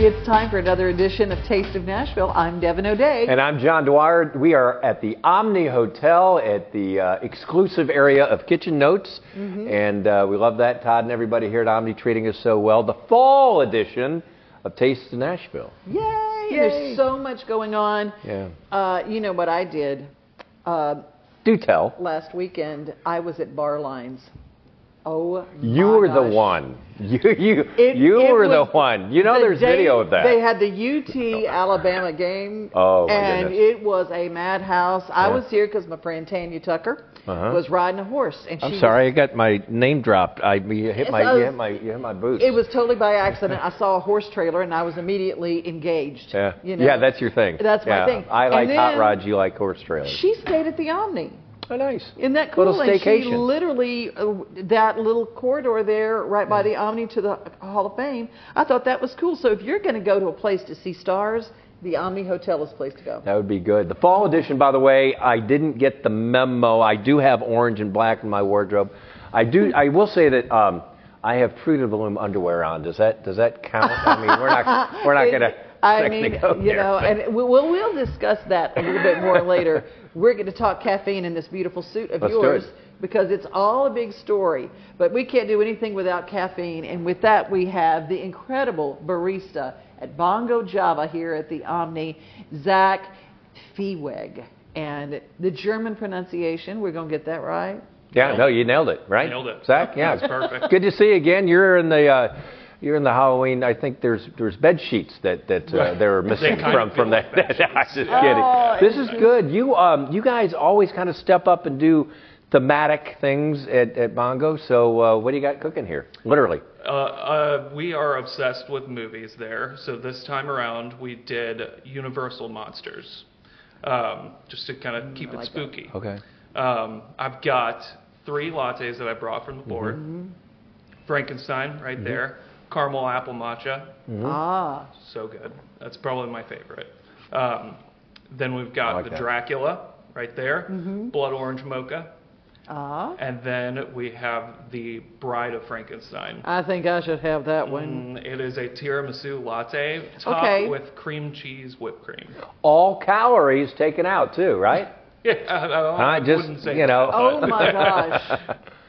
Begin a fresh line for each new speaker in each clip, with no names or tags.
everybody. It's time for another edition of Taste of Nashville. I'm Devin O'Day.
And I'm John Dwyer. We are at the Omni Hotel at the uh, exclusive area of Kitchen Notes.
Mm-hmm.
And uh, we love that. Todd and everybody here at Omni treating us so well. The fall edition of Taste of Nashville.
Yay!
Yay.
There's so much going on.
Yeah.
Uh, you know what I did uh,
Do tell.
last weekend? I was at Barlines. Oh,
You were the one. You you
It-
you
it
were the one. You know
the
there's
day
video of that.
They had the UT Alabama game.
Oh,
And
goodness.
it was a madhouse. I
Yeah.
was here because my friend Tanya Tucker
Uh-huh.
was riding a horse, and she
I'm
was-
sorry, I got my name dropped. I you hit my
I
you hit my you hit my boots.
It was totally by accident. I saw a horse trailer and I was immediately engaged.
yeah.
You know?
yeah, that's your thing.
That's my thing.
I like hot rods. You like horse trailers.
She stayed at the Omni.
Oh, nice.
Isn't that cool?
Little
And she literally, uh, that little corridor there, right by the Omni to the Hall of Fame, I thought that was cool. So if you're going to go to a place to see stars, the Omni Hotel is the place to go.
That would be good. The fall edition, by the way, I didn't get the memo. I do have orange and black in my wardrobe. I do. I will say that um, I have Fruit of the Loom underwear on. Does that does that count? I mean, we're not we're not gonna.
I mean,
go
you
there,
know,
but-
and we'll we'll discuss that a little bit more later. We're going to talk caffeine in this beautiful suit of
Let's
yours
it.
because it's all a big story. But we can't do anything without caffeine, and with that, we have the incredible barista at Bongo Java here at the Omni, Zach Fieweg, and the German pronunciation. We're going to get that right.
yeah, no, you nailed it, right?
Nailed it.
Zach. Yeah,
That's perfect.
Good to see you again. You're in the. Uh, you're in the Halloween. I think there's there's bed sheets that that uh,
Right.
they're missing
They
from
of
from
feel
that. I'm just kidding.
Oh,
this is good. You um you guys always kind of step up and do thematic things at, at Bongo. So uh, what do you got cooking here? Literally.
Uh, uh, we are obsessed with movies there, so this time around we did Universal Monsters, um, just to kind of keep it
like that.
spooky.
Okay.
Um, I've got three lattes that I brought from the board.
Mm-hmm.
Frankenstein right there, caramel apple matcha,
Ah,
so good. That's probably my favorite. Um, then we've got
like
the
that.
Dracula right there,
Mm-hmm.
blood orange mocha,
ah.
and then we have the Bride of Frankenstein.
I think I should have that one.
Mm, it is a tiramisu latte topped
Okay.
with cream cheese whipped cream.
All calories taken out too, right?
Yeah, I, I,
I just,
wouldn't say
you know.
that,
Oh my gosh,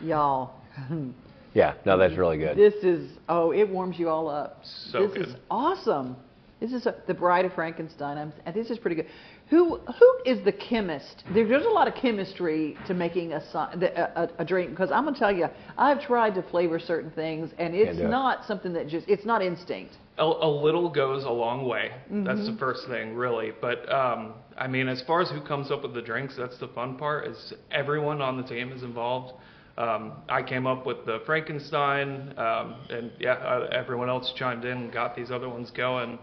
y'all.
Yeah. No, that's really good.
This is oh, it warms you all up.
So
this is awesome. This is a, the Bride of Frankenstein. I'm, and this is pretty good. Who who is the chemist? There, there's a lot of chemistry to making a, si- a, a, a drink because I'm gonna tell you, I've tried to flavor certain things and it's
do it.
not something that just it's not instinct.
a, a little goes a long way. That's
Mm-hmm.
the first thing, really. But um, I mean, as far as who comes up with the drinks, that's the fun part. Is everyone on the team is involved. Um, I came up with the Frankenstein, um, and yeah, uh, everyone else chimed in and got these other ones going.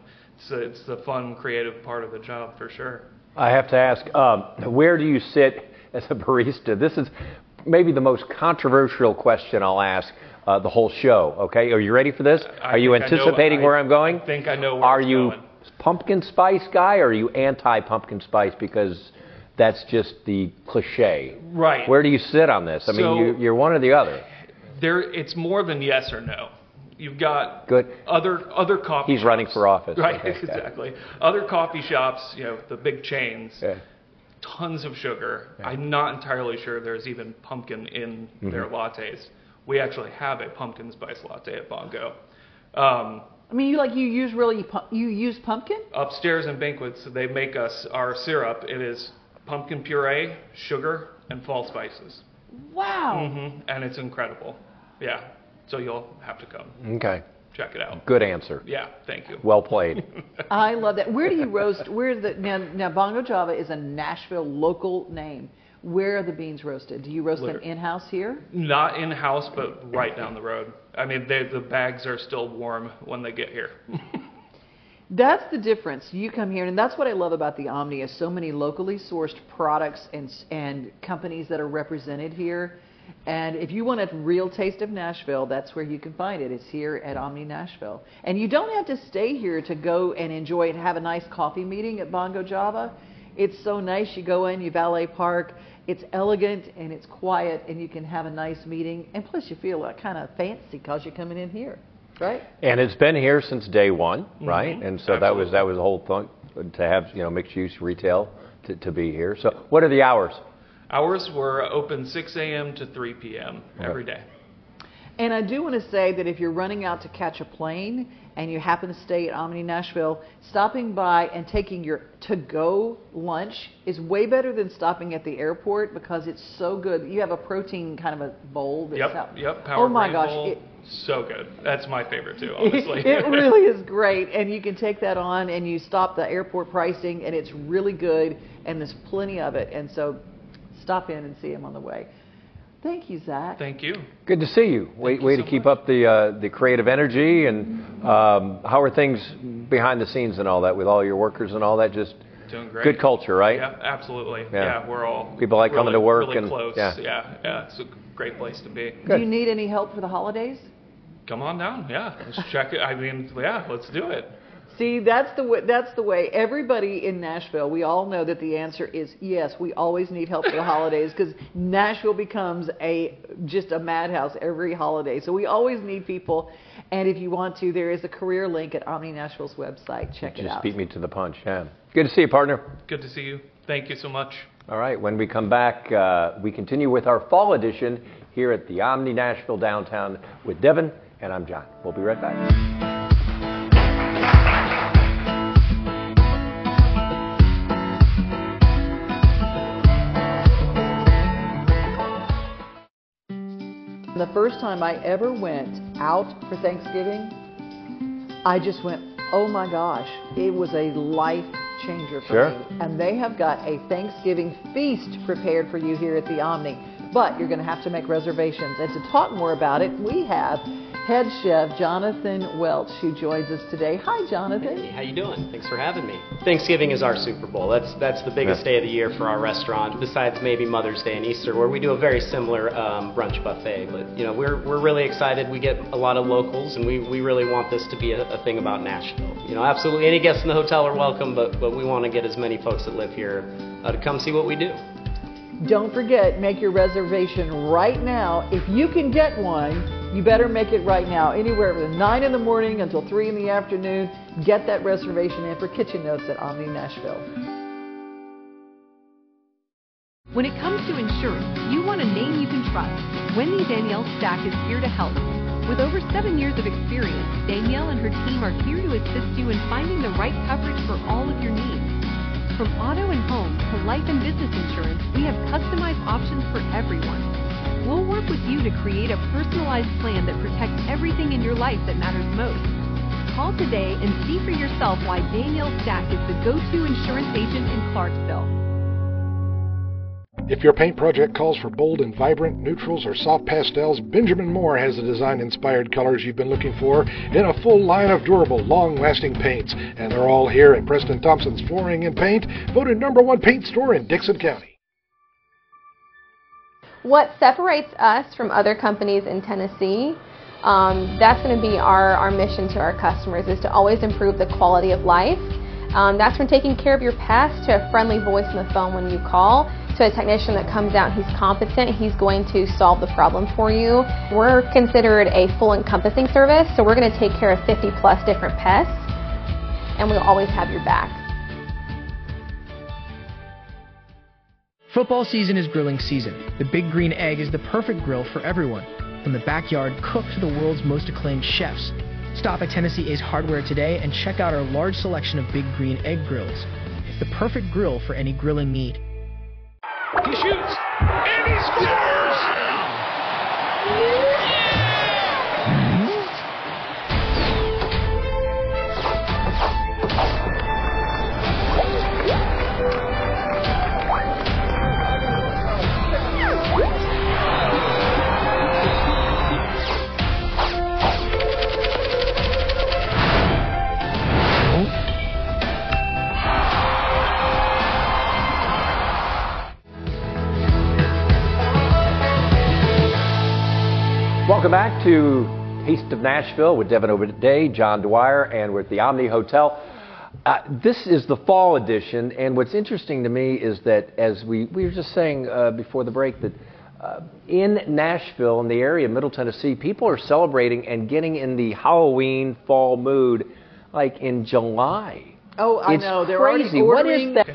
So it's the fun, creative part of the job for sure.
I have to ask, um, where do you sit as a barista? This is maybe the most controversial question I'll ask uh, the whole show. Okay, are you ready for this?
I
are you
know-
anticipating
I-
where I'm going?
I think I know where
Are you
going.
pumpkin spice guy, or are you anti-pumpkin spice because that's just the cliche?
Right.
Where do you sit on this? I mean,
So-
you, you're one or the other.
There, it's more than yes or no. You've got
Good.
other other coffee.
He's running for office.
Right,
Okay,
exactly. Other coffee shops, you know, the big chains,
Yeah.
tons of sugar. I'm not entirely sure there's even pumpkin in
Mm-hmm.
their lattes. We actually have a pumpkin spice latte at Bongo. Um,
I mean, you like you use really you use pumpkin?
upstairs in banquets, they make us our syrup. It is pumpkin puree, sugar, and fall spices.
Wow.
hmm And it's incredible. Yeah. So you'll have to come
Okay,
check it out.
good answer.
Yeah. Thank you.
Well played.
I love that. Where do you roast? Where's the now? Now Bongo Java is a Nashville local name. Where are the beans roasted? Do you roast them
Liter-
in house here?
Not in house, but right down the road. I mean, they, the bags are still warm when they get here.
That's the difference. You come here, and that's what I love about the Omni is so many locally sourced products and and companies that are represented here. And if you want a real taste of Nashville, that's where you can find it. It's here at Omni Nashville. And you don't have to stay here to go and enjoy it, have a nice coffee meeting at Bongo Java. It's so nice. You go in, you valet park. It's elegant and it's quiet, and you can have a nice meeting. And plus, you feel uh, kind of fancy because you're coming in here. Right?
And it's been here since day one, right?
Mhm.
And so that was that was the whole thing to have you know mixed use retail to, to be here. So what are the hours?
Hours were open 6 a.m. to 3 p.m. every day.
And I do want to say that if you're running out to catch a plane and you happen to stay at Omni Nashville, stopping by and taking your to go lunch is way better than stopping at the airport because it's so good. You have a protein kind of a bowl that's
Yep,
out-
yep. Power
oh my gosh.
Bowl,
It,
so good. That's my favorite too, honestly.
it really is great. And you can take that on and you stop the airport pricing and it's really good and there's plenty of it. And so stop in and see him on the way. Thank you, Zach.
Thank you.
Good to see you. Way,
you
way
so
to keep
much.
up the uh, the creative energy and um, how are things behind the scenes and all that with all your workers and all that? Just
Doing great.
good culture, right?
Yeah, absolutely.
Yeah.
Yeah, we're all
People like coming to work
really
and-
close.
yeah.
yeah, yeah. It's a great place to be.
Do you need any help for the holidays?
Come on down. Yeah, let's check it. I mean, yeah, let's do it.
See, that's the way, that's the way everybody in Nashville, we all know that the answer is yes, we always need help for the holidays because Nashville becomes a just a madhouse every holiday. So we always need people. And if you want to, there is a career link at Omni Nashville's website. Check it out.
Just beat me to the punch. Yeah. Good to see you, partner.
Good to see you. Thank you so much.
All right. When we come back, uh, we continue with our fall edition here at the Omni Nashville downtown with Devin, and I'm John. We'll be right back.
The first time I ever went out for Thanksgiving, I just went, oh my gosh, it was a life changer for
Sure.
me. And they have got a Thanksgiving feast prepared for you here at the Omni. But you're going to have to make reservations. And to talk more about it, we have head chef Jonathan Welch who joins us today. Hi, Jonathan.
Hey, how you doing? Thanks for having me. Thanksgiving is our Super Bowl. That's that's the biggest
Yeah.
day of the year for our restaurant, besides maybe Mother's Day and Easter, where we do a very similar um, brunch buffet. But you know, we're we're really excited. We get a lot of locals, and we, we really want this to be a, a thing about Nashville. You know, absolutely any guests in the hotel are welcome, but but we want to get as many folks that live here uh, to come see what we do.
Don't forget, make your reservation right now. If you can get one, you better make it right now. Anywhere from 9 in the morning until 3 in the afternoon, get that reservation in for Kitchen Notes at Omni Nashville.
When it comes to insurance, you want a name you can trust. Wendy Danielle Stack is here to help. With over seven years of experience, Danielle and her team are here to assist you in finding the right coverage for all of your needs. From auto and home to life and business insurance, we have customized options for everyone. We'll work with you to create a personalized plan that protects everything in your life that matters most. Call today and see for yourself why Danielle Stack is the go-to insurance agent in Clarksville.
If your paint project calls for bold and vibrant neutrals or soft pastels, Benjamin Moore has the design inspired colors you've been looking for in a full line of durable, long lasting paints. And they're all here at Preston Thompson's Flooring and Paint, voted number one paint store in Dickson County.
What separates us from other companies in Tennessee, um, that's going to be our, our mission to our customers, is to always improve the quality of life. Um, that's from taking care of your pest to a friendly voice on the phone when you call, to a technician that comes out, he's competent, he's going to solve the problem for you. We're considered a full encompassing service, so we're going to take care of 50 plus different pests, and we'll always have your back.
Football season is grilling season. The Big Green Egg is the perfect grill for everyone, from the backyard cook to the world's most acclaimed chefs. Stop at Tennessee Ace Hardware today and check out our large selection of Big Green Egg grills. It's the perfect grill for any grilling need.
He shoots and he scores.
Welcome back to Taste of Nashville with Devin O'Day, John Dwyer, and we're at the Omni Hotel. Uh, this is the fall edition, and what's interesting to me is that as we, we were just saying uh, before the break that uh, in Nashville, in the area of Middle Tennessee, people are celebrating and getting in the Halloween fall mood like in July.
Oh, I
it's
know. They're
crazy. What is that?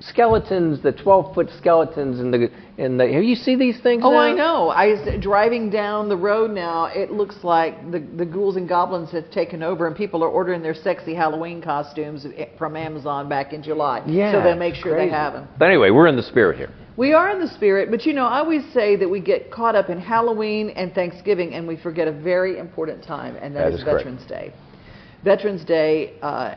Skeletons, the 12 foot skeletons in the in the. Have you see these things?
Oh,
now?
I know. I was driving down the road now. It looks like the the ghouls and goblins have taken over, and people are ordering their sexy Halloween costumes from Amazon back in July.
Yeah,
So they make sure
crazy.
they have them.
But anyway, we're in the spirit here.
We are in the spirit, but you know, I always say that we get caught up in Halloween and Thanksgiving, and we forget a very important time, and
That
that
is
is
correct.
Veterans Day. Veterans Day uh,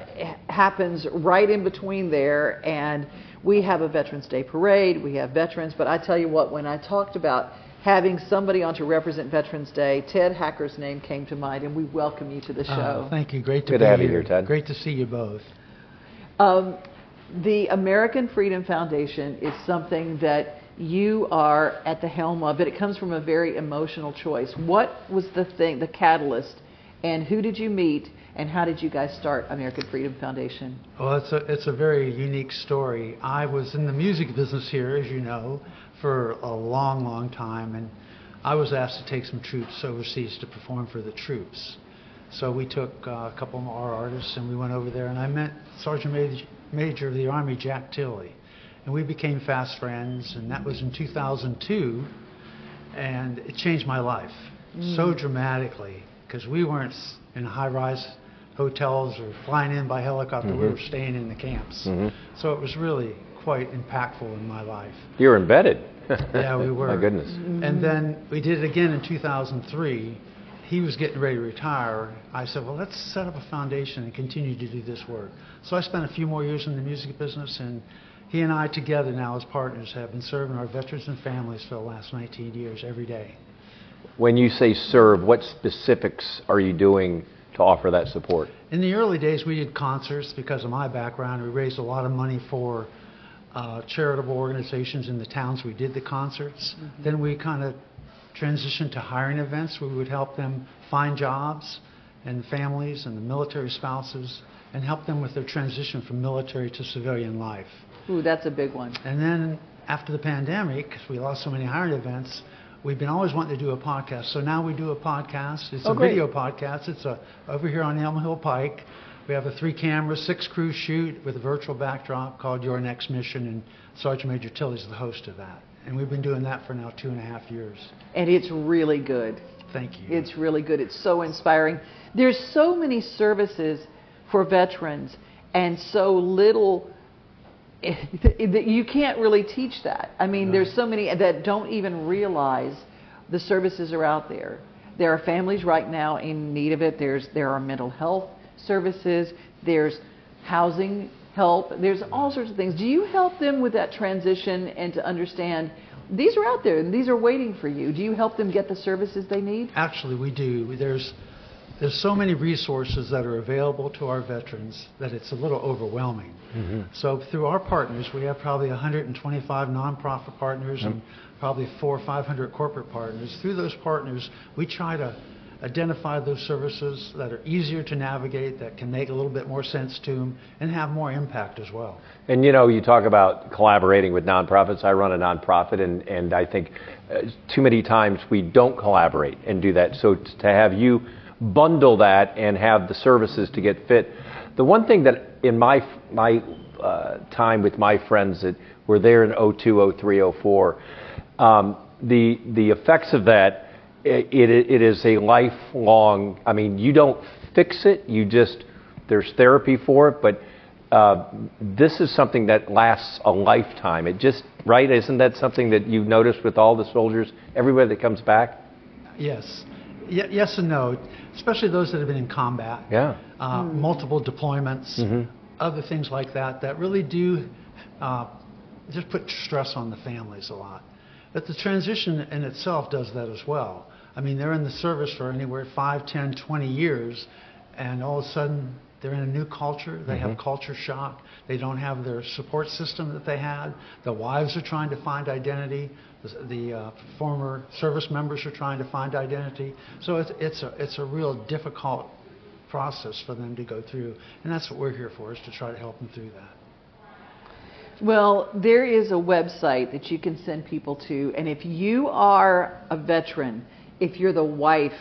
happens right in between there, and we have a Veterans Day parade. We have veterans, but I tell you what, when I talked about having somebody on to represent Veterans Day, Ted Hacker's name came to mind, and we welcome you to the show.
Oh, thank you. Great to
Good
be
to have you
here.
here, Ted.
Great to see you both.
Um, the American Freedom Foundation is something that you are at the helm of. but It comes from a very emotional choice. What was the thing, the catalyst, and who did you meet, and how did you guys start American Freedom Foundation?
Well, it's a it's a very unique story. I was in the music business here, as you know, for a long, long time, and I was asked to take some troops overseas to perform for the troops. So we took uh, a couple of our artists and we went over there, and I met Sergeant Major, Major of the Army Jack Tilley, and we became fast friends. And that was in 2002, and it changed my life so dramatically because we weren't in high-rise hotels or flying in by helicopter. We were staying in the camps.
Mhm.
So it was really quite impactful in my life.
You were embedded.
Yeah, we were.
My goodness.
And then we did it again in 2003. He was getting ready to retire. I said, well, let's set up a foundation and continue to do this work. So I spent a few more years in the music business, and he and I together now as partners have been serving our veterans and families for the last 19 years every day.
When you say serve, what specifics are you doing to offer that support?
In the early days, we did concerts because of my background. We raised a lot of money for uh, charitable organizations in the towns we did the concerts. Then we kind of transitioned to hiring events we would help them find jobs and families and the military spouses and help them with their transition from military to civilian life.
Ooh, that's a big one.
And then after the pandemic, because we lost so many hiring events, we've been always wanting to do a podcast. So now we do a podcast. It's
Oh,
a
great.
video podcast. It's a, over here on Elm Hill Pike. We have a three camera, six crew shoot with a virtual backdrop called Your Next Mission, and Sergeant Major Tilley's the host of that. And we've been doing that for now two and a half years.
And it's really good.
Thank you.
It's really good. It's so inspiring. There's so many services for veterans and so little you can't really teach that. I mean, there's so many that don't even realize the services are out there. There are families right now in need of it. There's there are mental health services. There's housing help. There's all sorts of things. Do you help them with that transition and to understand these are out there and these are waiting for you? Do you help them get the services they need?
Actually, we do. There's there's so many resources that are available to our veterans that it's a little overwhelming. So through our partners, we have probably 125 nonprofit partners and probably four or 500 corporate partners. Through those partners, we try to identify those services that are easier to navigate, that can make a little bit more sense to them, and have more impact as well.
And you know, you talk about collaborating with nonprofits. I run a nonprofit, and, and I think uh, too many times we don't collaborate and do that. So t- to have you bundle that and have the services to get fit. The one thing that in my my uh, time with my friends that were there in 02, 03, 04, um, the the effects of that it, it, it is a lifelong. I mean, you don't fix it. You just there's therapy for it, but uh, this is something that lasts a lifetime. It just right, isn't that something that you've noticed with all the soldiers, everybody that comes back?
Yes. Y- yes and no, especially those that have been in combat.
Yeah.
uh, multiple deployments,
Mhm.
other things like that, that really do uh, just put stress on the families a lot. But the transition in itself does that as well. I mean, they're in the service for anywhere 5, 10, 20 years, and all of a sudden they're in a new culture. They have culture shock. They don't have their support system that they had. The wives are trying to find identity. The, the uh, former service members are trying to find identity. So it's, it's, a, it's a real difficult process for them to go through. And that's what we're here for, is to try to help them through that.
Well, there is a website that you can send people to, and if you are a veteran, if you're the wife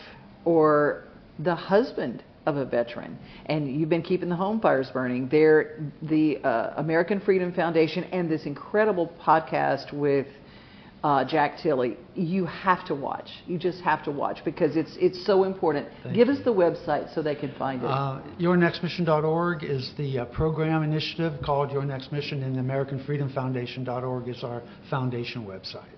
or the husband of a veteran, and you've been keeping the home fires burning, there, the uh, American Freedom Foundation and this incredible podcast with uh, Jack Tilley, you have to watch. You just have to watch because it's it's so important.
Thank
Give
you.
us the website so they can find it.
Uh, YourNextMission.org is the uh, program initiative called Your Next Mission, and the AmericanFreedomFoundation.org is our foundation website.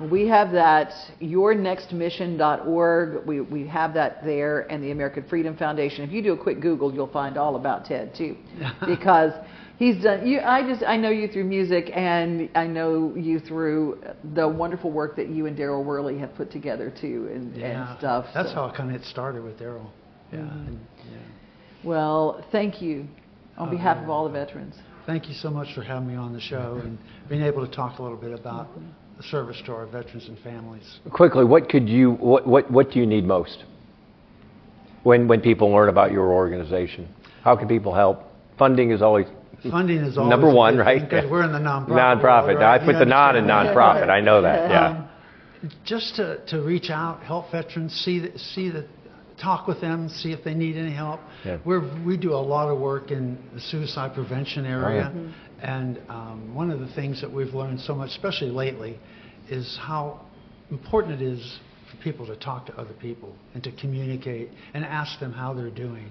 We have that, yournextmission.org. We, we have that there, and the American Freedom Foundation. If you do a quick Google, you'll find all about Ted too, because he's done. You, I just, I know you through music, and I know you through the wonderful work that you and Daryl Worley have put together too, and, and stuff.
That's
so.
how it kind of started with Daryl. Yeah. Mm-hmm. and- yeah.
Well, thank you on
Oh,
behalf
yeah.
of all the veterans.
Thank you so much for having me on the show and being able to talk a little bit about the service to our veterans and families.
Quickly, what could you what what what do you need most? When when people learn about your organization, how can people help? Funding is always
Funding is always
number one, right?
thing, 'cause we're in the nonprofit.
Nonprofit.
world,
Now, I put
You
the non in nonprofit. I know that. Yeah.
Um, just to, to reach out, help veterans, see the, see the, talk with them, see if they need any help.
Yeah.
We're, we do a lot of work in the suicide prevention area,
Mhm.
and um, one of the things that we've learned so much, especially lately, is how important it is for people to talk to other people and to communicate and ask them how they're doing,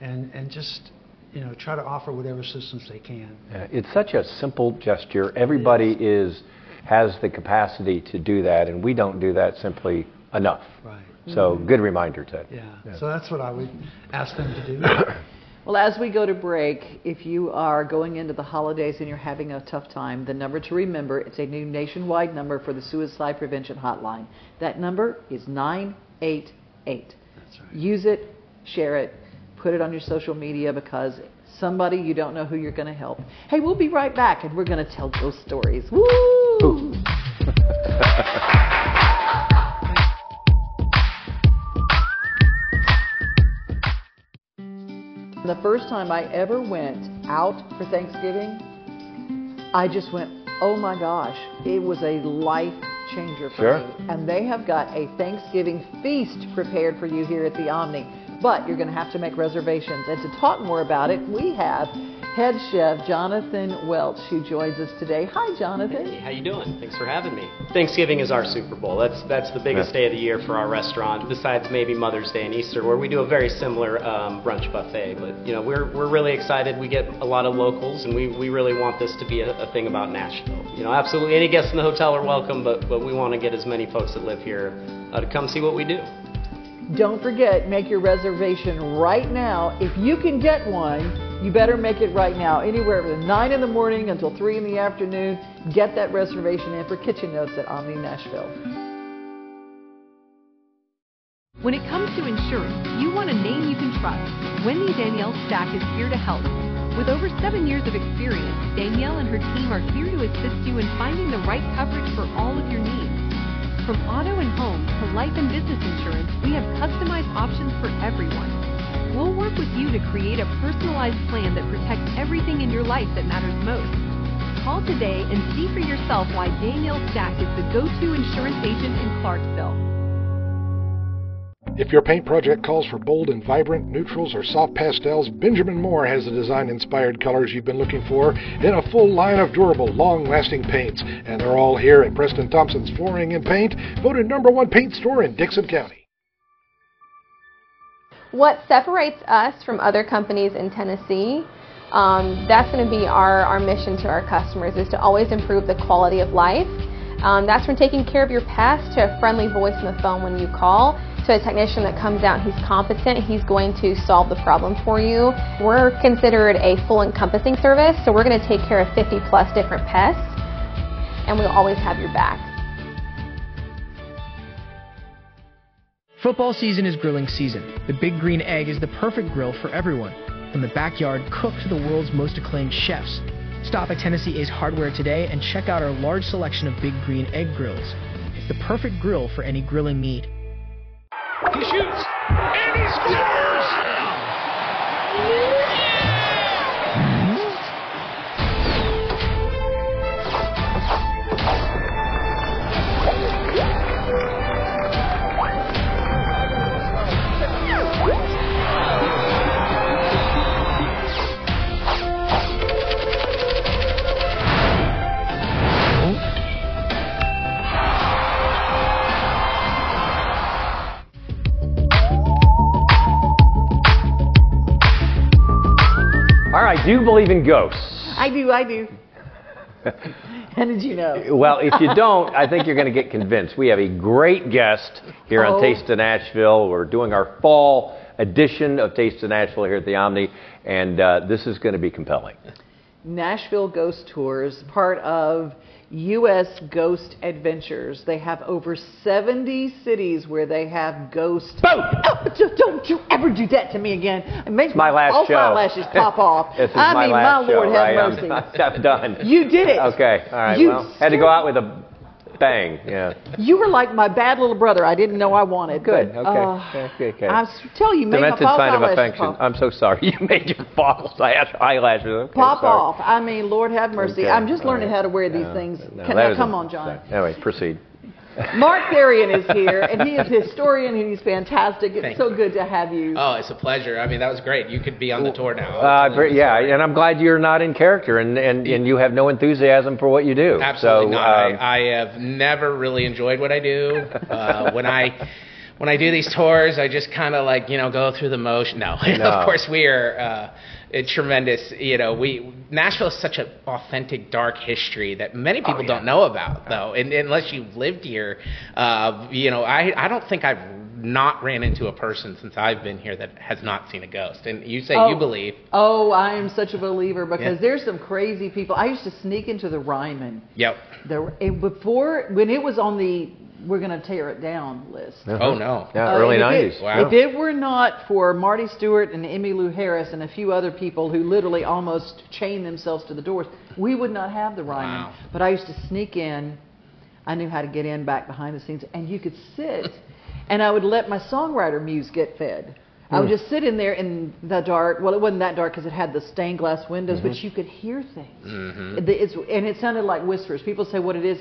and and just you know try to offer whatever assistance they can.
Yeah, It's such a simple gesture. Everybody is has the capacity to do that, and we don't do that simply enough.
Right.
So, mm-hmm. good reminder, Ted.
Yeah.
Yeah.
So that's what I would ask them to do.
Well, as we go to break, if you are going into the holidays and you're having a tough time, the number to remember, it's a new nationwide number for the suicide prevention hotline. That number is 988.
That's right.
Use it, share it, put it on your social media because somebody you don't know who you're going to help. Hey, we'll be right back and we're going to tell those stories. Woo! The first time I ever went out for Thanksgiving, I just went, oh my gosh, it was a life changer for
Sure.
me. And they have got a Thanksgiving feast prepared for you here at the Omni. But you're going to have to make reservations. And to talk more about it, we have head chef Jonathan Welch who joins us today. Hi, Jonathan.
Hey, how you doing? Thanks for having me. Thanksgiving is our Super Bowl. That's that's the biggest
Yeah.
day of the year for our restaurant, besides maybe Mother's Day and Easter, where we do a very similar um, brunch buffet. But you know, we're we're really excited. We get a lot of locals, and we, we really want this to be a, a thing about Nashville. You know, absolutely any guests in the hotel are welcome, but but we want to get as many folks that live here uh, to come see what we do.
Don't forget, make your reservation right now. If you can get one, you better make it right now. Anywhere from 9 in the morning until 3 in the afternoon, get that reservation in for Kitchen Notes at Omni Nashville.
When it comes to insurance, you want a name you can trust. Wendy Danielle Stack is here to help. With over seven years of experience, Danielle and her team are here to assist you in finding the right coverage for all of your needs. From auto and home to life and business insurance, we have customized options for everyone. We'll work with you to create a personalized plan that protects everything in your life that matters most. Call today and see for yourself why Danielle Stack is the go-to insurance agent in Clarksville.
If your paint project calls for bold and vibrant neutrals or soft pastels, Benjamin Moore has the design inspired colors you've been looking for in a full line of durable, long lasting paints. And they're all here at Preston Thompson's Flooring and Paint, voted number one paint store in Dickson County.
What separates us from other companies in Tennessee, um, that's going to be our, our mission to our customers is to always improve the quality of life. Um, that's from taking care of your pest to a friendly voice on the phone when you call to a technician that comes out he's competent, he's going to solve the problem for you. We're considered a full encompassing service, so we're going to take care of 50 plus different pests and we'll always have your back.
Football season is grilling season. The Big Green Egg is the perfect grill for everyone, from the backyard cook to the world's most acclaimed chefs. Stop at Tennessee Ace Hardware today and check out our large selection of Big Green Egg grills. It's the perfect grill for any grilling need.
He shoots, and he scores!
Right. Do believe in ghosts?
I do, I do. How did you know?
Well, if you don't, I think you're going to get convinced. We have a great guest here on
Oh.
Taste of Nashville. We're doing our fall edition of Taste of Nashville here at the Omni, and uh, this is going to be compelling.
Nashville Ghost Tours, part of U.S. Ghost Adventures. They have over 70 cities where they have ghost.
Boom!
Oh, just don't you ever do that to me again. It makes
My last
all
show.
my lashes pop off.
This is
I
my
mean,
last
my Lord
show,
have
right? I'm-
mercy.
I'm, done.
You did it.
Okay, all right.
You
well, had to go out with a bang. Yeah.
You were like my bad little brother. I didn't know I wanted.
Good.
but,
Okay.
uh,
okay. Okay.
I s- tell you, make my
Demented
false
sign of affection. I'm so sorry. You made your false eyelash- eyelashes. Okay,
Pop
sorry.
off. I mean, Lord have mercy.
Okay,
I'm just learning
right.
how to wear these
No,
things.
no,
Can, now, come on, John.
Anyway, proceed.
Mark Therian is here, and he is a historian, and he's fantastic. It's
Thank
so good to have you.
Oh, it's a pleasure. I mean, that was great. You could be on the tour now.
Uh,
Tell the
yeah,
story.
and I'm glad you're not in character, and, and, and you have no enthusiasm for what you do.
Absolutely
so,
not.
um,
I, I have never really enjoyed what I do. Uh, when I when I do these tours, I just kind of like you know go through the motion. No,
No.
of course we are. Uh, a tremendous, you know, we Nashville is such an authentic, dark history that many people don't know about, though, and unless you've lived here, uh, you know, I I don't think I've not ran into a person since I've been here that has not seen a ghost. And you say
Oh.
you believe,
Oh, I am such a believer because
Yeah.
there's some crazy people. I used to sneak into the Ryman.
yep.
The, it, before, when it was on the we're going to tear it down list.
Oh no.
yeah,
Uh,
early
if
90s.
It,
Wow.
If it were not for Marty Stuart and Emmylou Harris and a few other people who literally almost chained themselves to the doors, we would not have the Ryman.
Wow.
But I used to sneak in. I knew how to get in back behind the scenes, and you could sit, and I would let my songwriter muse get fed. I
Hmm.
would just sit in there in the dark. Well, it wasn't that dark because it had the stained glass windows, but you could hear things.
Mm-hmm.
The- It's, and it sounded like whispers. People say what it is,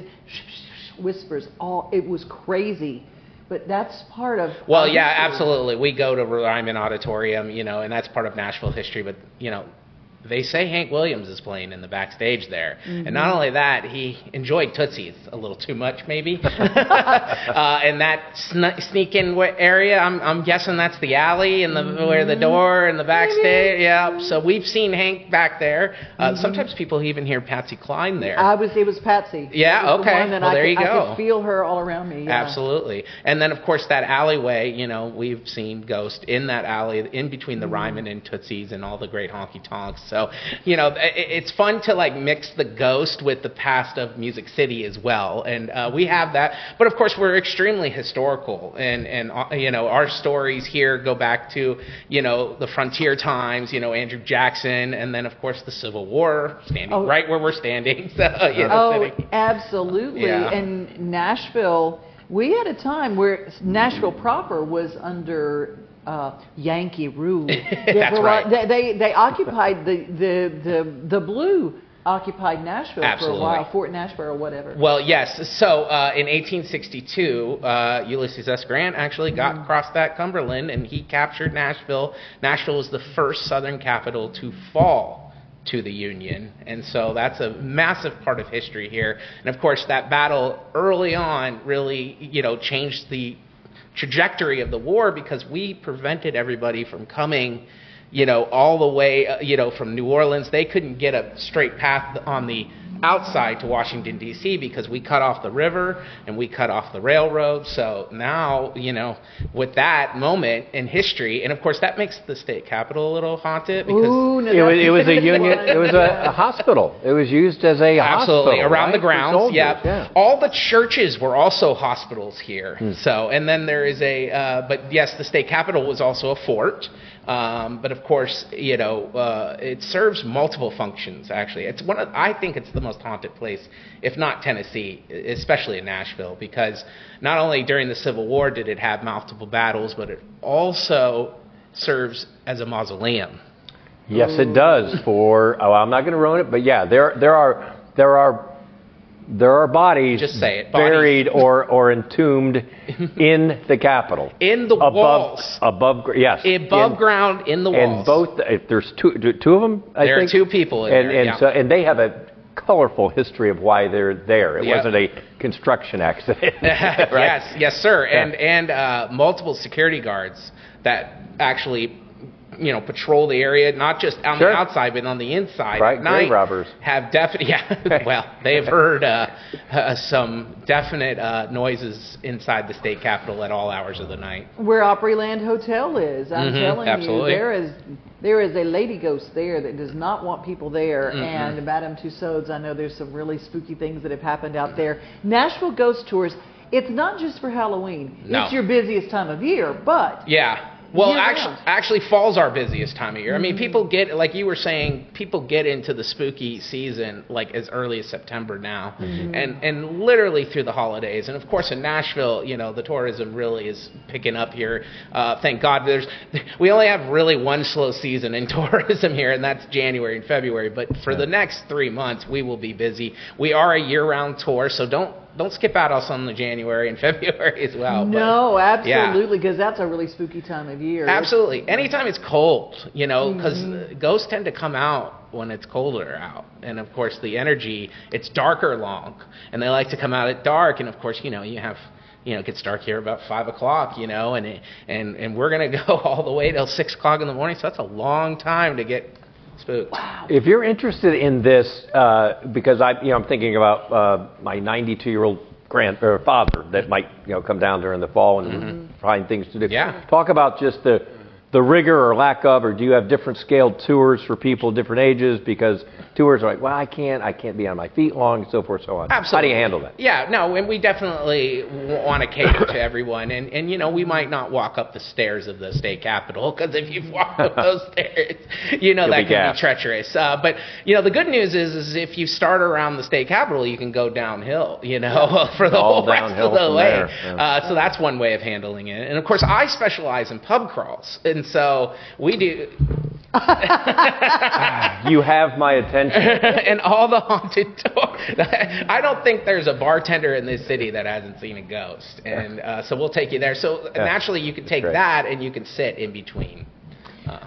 whispers. All it was crazy, but that's part of.
Well, yeah, absolutely. We go to Ryman Auditorium, you know, and that's part of Nashville history. But you know, they say Hank Williams is playing in the backstage there, and
Mm-hmm.
not only that, he enjoyed Tootsie's a little too much, maybe. uh, and that sn- sneak in area, I'm, I'm guessing that's the alley and the where the door and the backstage. Yeah, so we've seen Hank back there. Uh, Sometimes people even hear Patsy Cline there.
Mm-hmm. I was. It was Patsy.
Yeah,
was
okay.
that
Well,
I
there
could,
you
I
go.
could feel her all around me. Yeah.
Absolutely. And then, of course, that alleyway, you know, we've seen Ghost in that alley, in between the
Mm-hmm.
Ryman and Tootsie's and all the great honky tonks. So, you know, i- i- it's fun to like mix the Ghost with the past of Music City as well. And uh, we have that. But of course, we're extremely historical. And, and uh, you know, our stories here go back to, you know, the frontier times, you know, Andrew Jackson, and then, of course, the Civil War, standing
Oh.
right where we're standing. So, you know,
Oh, absolutely.
Yeah.
And Nashville, we had a time where Nashville proper was under uh, Yankee rule.
That's right.
They, they they occupied the the the the blue occupied Nashville
Absolutely.
for a while, Fort Nashville or whatever.
Well, yes. So uh, in 1862, uh, Ulysses S. Grant actually got
Mm-hmm.
across that Cumberland and he captured Nashville. Nashville was the first Southern capital to fall to the Union, and so that's a massive part of history here. And of course, that battle early on really, you know, changed the trajectory of the war because we prevented everybody from coming, you know, all the way, uh, you know, from New Orleans. They couldn't get a straight path on the outside to Washington D.C. because we cut off the river and we cut off the railroad. So now, you know, with that moment in history, and of course that makes the state capitol a little haunted because.
Ooh, no,
It was, it was a union. It was a, a hospital. It was used as a
Absolutely,
hospital
around
right,
the grounds.
soldiers,
yeah.
yeah. Hmm.
all the churches were also hospitals here. So, and then there is a, uh, but yes, the state capitol was also a fort. Um, but of course, you know, uh, it serves multiple functions. Actually, it's one of, I think it's the most haunted place, if not Tennessee, especially in Nashville, because not only during the Civil War did it have multiple battles, but it also serves as a mausoleum.
Yes, it does. For oh, I'm not going to ruin it, but yeah, there there are there are there are bodies
Just say it, bodies.
buried or or entombed in the Capitol.
In the
above
walls.
above yes
Above
in-
ground in the walls.
And both if there's two two of them. I
There are two people in
and
there,
and
yeah.
so and they have a colorful history of why they're there. It
Yeah.
wasn't a construction accident. right?
yes, yes, sir.
Yeah.
And and uh, multiple security guards that actually you know, patrol the area, not just on
Sure.
the outside, but on the inside
Right,
at
grave robbers.
Have definite, yeah. well, they've heard uh, uh, some definite uh, noises inside the state capitol at all hours of the night.
Where Opryland Hotel is. I'm
Mhm,
telling
absolutely.
you, there is there is a lady ghost there that does not want people there.
Mhm.
And Madame Tussauds, I know there's some really spooky things that have happened out there. Nashville Ghost Tours. It's not just for Halloween.
No.
It's your busiest time of year, but
Yeah. Well, actually, actually, fall's our busiest time of year. I mean,
Mm-hmm.
people get like you were saying, people get into the spooky season like as early as September now,
Mm-hmm.
and and literally through the holidays. And of course, in Nashville, you know, the tourism really is picking up here. Uh, thank God, there's we only have really one slow season in tourism here, and that's January and February. But for the next three months, we will be busy. We are a year-round tour, so don't don't skip out on the January and February as well.
no,
yeah.
absolutely, because that's a really spooky time of year.
Absolutely. Anytime it's cold, you know, because
Mm-hmm.
ghosts tend to come out when it's colder out. And of course, the energy, it's darker long. And they like to come out at dark. And of course, you know, you have. You know, it gets dark here about five o'clock. You know, and it, and and we're gonna go all the way till six o'clock in the morning. So that's a long time to get spooked.
If you're interested in this, uh, because I, you know, I'm thinking about uh, my 92 year old grand or father that might, you know, come down during the fall and find things to do.
Yeah.
Talk about just the the rigor or lack of, or do you have different scaled tours for people different ages? Because tours are like, well, I can't, I can't be on my feet long, and so forth, so on.
Absolutely.
How do you handle that?
Yeah, no, and we definitely want to cater to everyone. And, and, you know, we might not walk up the stairs of the state capitol because if you've walked up those stairs, you know
You'll
that
be
can be treacherous. Uh, but, you know, the good news is, is if you start around the state capitol, you can go downhill, you know, for the
All
whole rest of the way.
yeah.
Uh, so that's one way of handling it. And, of course, I specialize in pub crawls. And so we do.
You have my attention.
and all the haunted tours. I don't think there's a bartender in this city that hasn't seen a ghost, and uh, so we'll take you there. So
Yeah.
naturally, you can take
Great.
that and you can sit in between.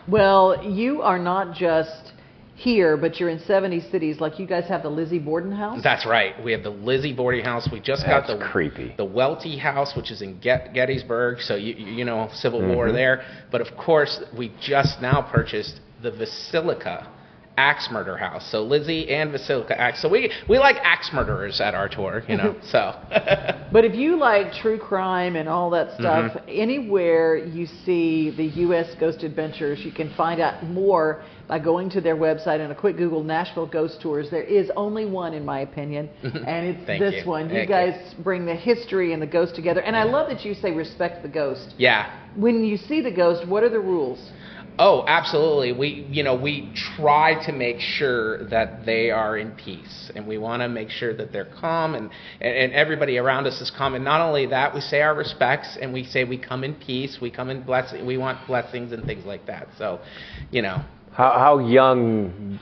Well, you are not just here, but you're in 70 cities. Like you guys have the Lizzie Borden House.
That's right. We have the Lizzie Borden house. We just got the
creepy.
the Welty House, which is in Get- Gettysburg. So you you know Civil War
Mm-hmm.
there. But of course, we just now purchased the Villisca Axe Murder House. So Lizzie and Villisca Axe. So we we like axe murderers at our tour, you know. so
But if you like true crime and all that stuff,
Mm-hmm.
anywhere you see the U.S. Ghost Adventures, you can find out more by going to their website and a quick Google Nashville Ghost Tours. There is only one, in my opinion, and it's this
you.
one. You
Thank you.
guys bring the history and the ghost together. And I love that you say respect the ghost.
yeah.
When you see the ghost, what are the rules?
Oh, absolutely. We, you know, we try to make sure that they are in peace, and we want to make sure that they're calm, and, and everybody around us is calm. And not only that, we say our respects, and we say we come in peace, we come in blessing, we want blessings and things like that. So, you know,
How, how young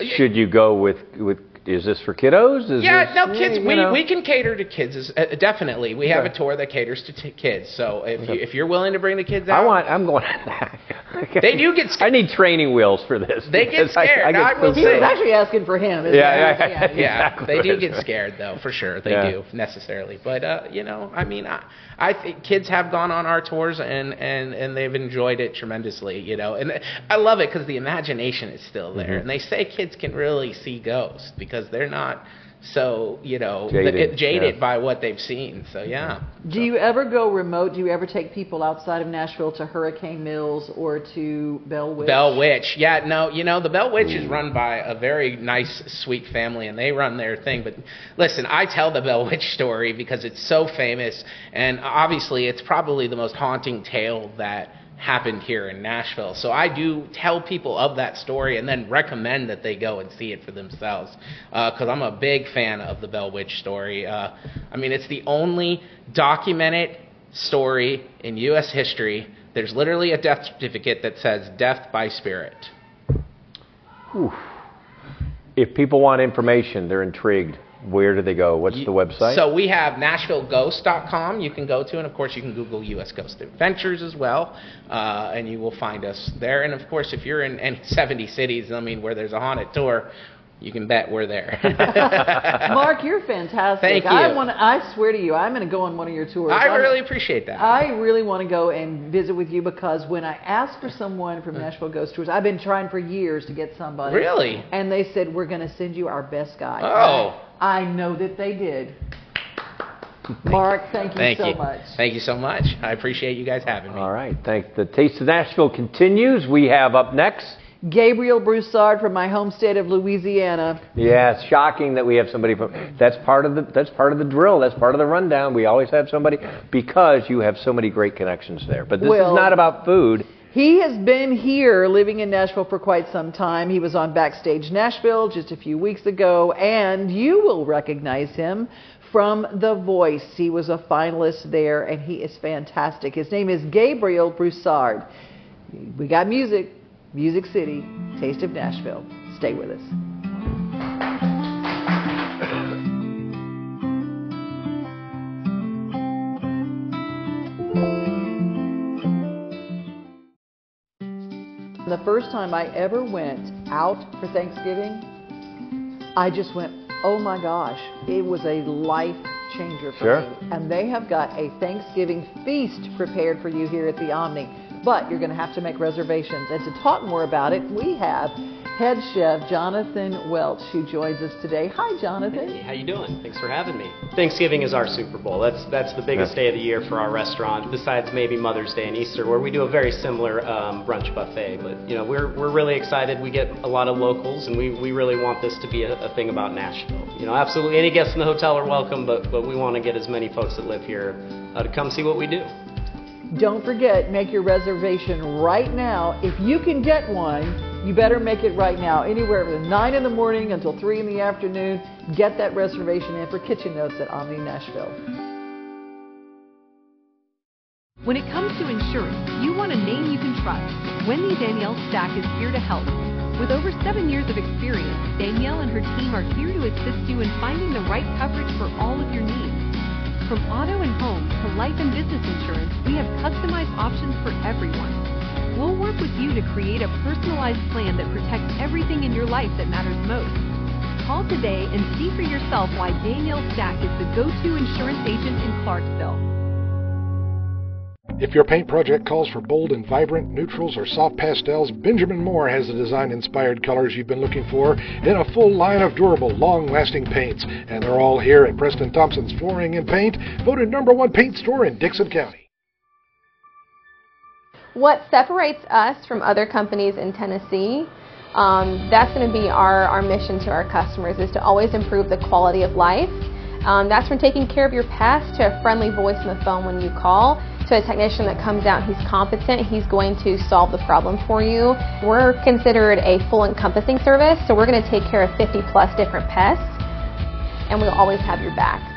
should you go with with? Is this for kiddos? Is
yeah,
this,
no, kids.
you
We,
know?
we can cater to kids. as- Uh, definitely, we have a tour that caters to t- kids. So if you, if you're willing to bring the kids out,
I want. I'm going. okay.
They do get Scared.
I need training wheels for this.
They get
because I-
scared.
get
I will
so
He was actually asking for him. isn't
Yeah, yeah,
yeah.
yeah,
Exactly.
they do get scared though, for sure. They
Yeah.
do necessarily, but uh, you know, I mean, I, I think kids have gone on our tours and and and they've enjoyed it tremendously. You know, and I love it because the imagination is still there,
Mm-hmm.
and they say kids can really see ghosts because they're not so you know
Jaded,
th- jaded
yeah.
by what they've seen. So yeah.
Do you ever go remote? Do you ever take people outside of Nashville to Hurricane Mills or to Bell Witch?
Bell Witch. Yeah, no, you know, the Bell Witch is run by a very nice, sweet family, and they run their thing. But listen, I tell the Bell Witch story because it's so famous, and obviously it's probably the most haunting tale that happened here in Nashville. So I do tell people of that story and then recommend that they go and see it for themselves because I'm a big fan of the Bell Witch story. Uh, I mean, it's the only documented story in U.S. history. There's literally a death certificate that says death by spirit.
If people want information, they're intrigued. Where do they go? What's the website?
So we have NashvilleGhost.com. You can go to, and of course you can Google U.S. Ghost Adventures as well, uh, and you will find us there. And of course, if you're in any 70 cities, I mean, where there's a haunted tour, you can bet we're there.
Mark, you're fantastic.
Thank
I
you.
want. I swear to you, I'm going to go on one of your tours.
I
I'm-
really appreciate that.
I really want to go and visit with you because when I asked for someone from Nashville Ghost Tours, I've been trying for years to get somebody.
Really?
And they said we're going to send you our best guy.
Oh.
I, I know that they did. Mark, thank you
Thank
so
you.
much.
Thank you so much. I appreciate you guys having me.
All right. Thank the Taste of Nashville continues. We have up next.
Gabriel Broussard from my home state of Louisiana.
Yeah, it's shocking that we have somebody from. That's part of the. That's part of the drill. That's part of the rundown. We always have somebody because you have so many great connections there. But this
Well-
is not about food.
He has been here living in Nashville for quite some time. He was on Backstage Nashville just a few weeks ago, and you will recognize him from The Voice. He was a finalist there, and he is fantastic. His name is Gabriel Broussard. We got music, Music City, Taste of Nashville. Stay with us. Time I ever went out for Thanksgiving, I just went, oh my gosh, it was a life changer for
Sure.
me. And they have got a Thanksgiving feast prepared for you here at the Omni. But you're going to have to make reservations. And to talk more about it, we have head chef Jonathan Welch who joins us today. Hi, Jonathan.
Hey, how you doing? Thanks for having me. Thanksgiving is our Super Bowl. That's that's the biggest day of the year for our restaurant, besides maybe Mother's Day and Easter, where we do a very similar um, brunch buffet. But you know, we're we're really excited. We get a lot of locals, and we, we really want this to be a, a thing about Nashville. You know, absolutely any guests in the hotel are welcome, but but we want to get as many folks that live here uh, to come see what we do.
Don't forget, make your reservation right now. If you can get one, you better make it right now. Anywhere from 9 in the morning until 3 in the afternoon, get that reservation in for Kitchen Notes at Omni Nashville.
When it comes to insurance, you want a name you can trust. Wendy Danielle Stack is here to help. With over seven years of experience, Danielle and her team are here to assist you in finding the right coverage for all of your needs. From auto and home to life and business insurance, we have customized options for everyone. We'll work with you to create a personalized plan that protects everything in your life that matters most. Call today and see for yourself why Danielle Stack is the go-to insurance agent in Clarksville.
If your paint project calls for bold and vibrant neutrals or soft pastels, Benjamin Moore has the design inspired colors you've been looking for in a full line of durable, long lasting paints. And they're all here at Preston Thompson's Flooring and Paint, voted number one paint store in Dickson County.
What separates us from other companies in Tennessee, um, that's going to be our, our mission to our customers is to always improve the quality of life. Um, that's from taking care of your pest to a friendly voice on the phone when you call to a technician that comes out, he's competent, he's going to solve the problem for you. We're considered a full encompassing service, so we're going to take care of 50 plus different pests, and we'll always have your back.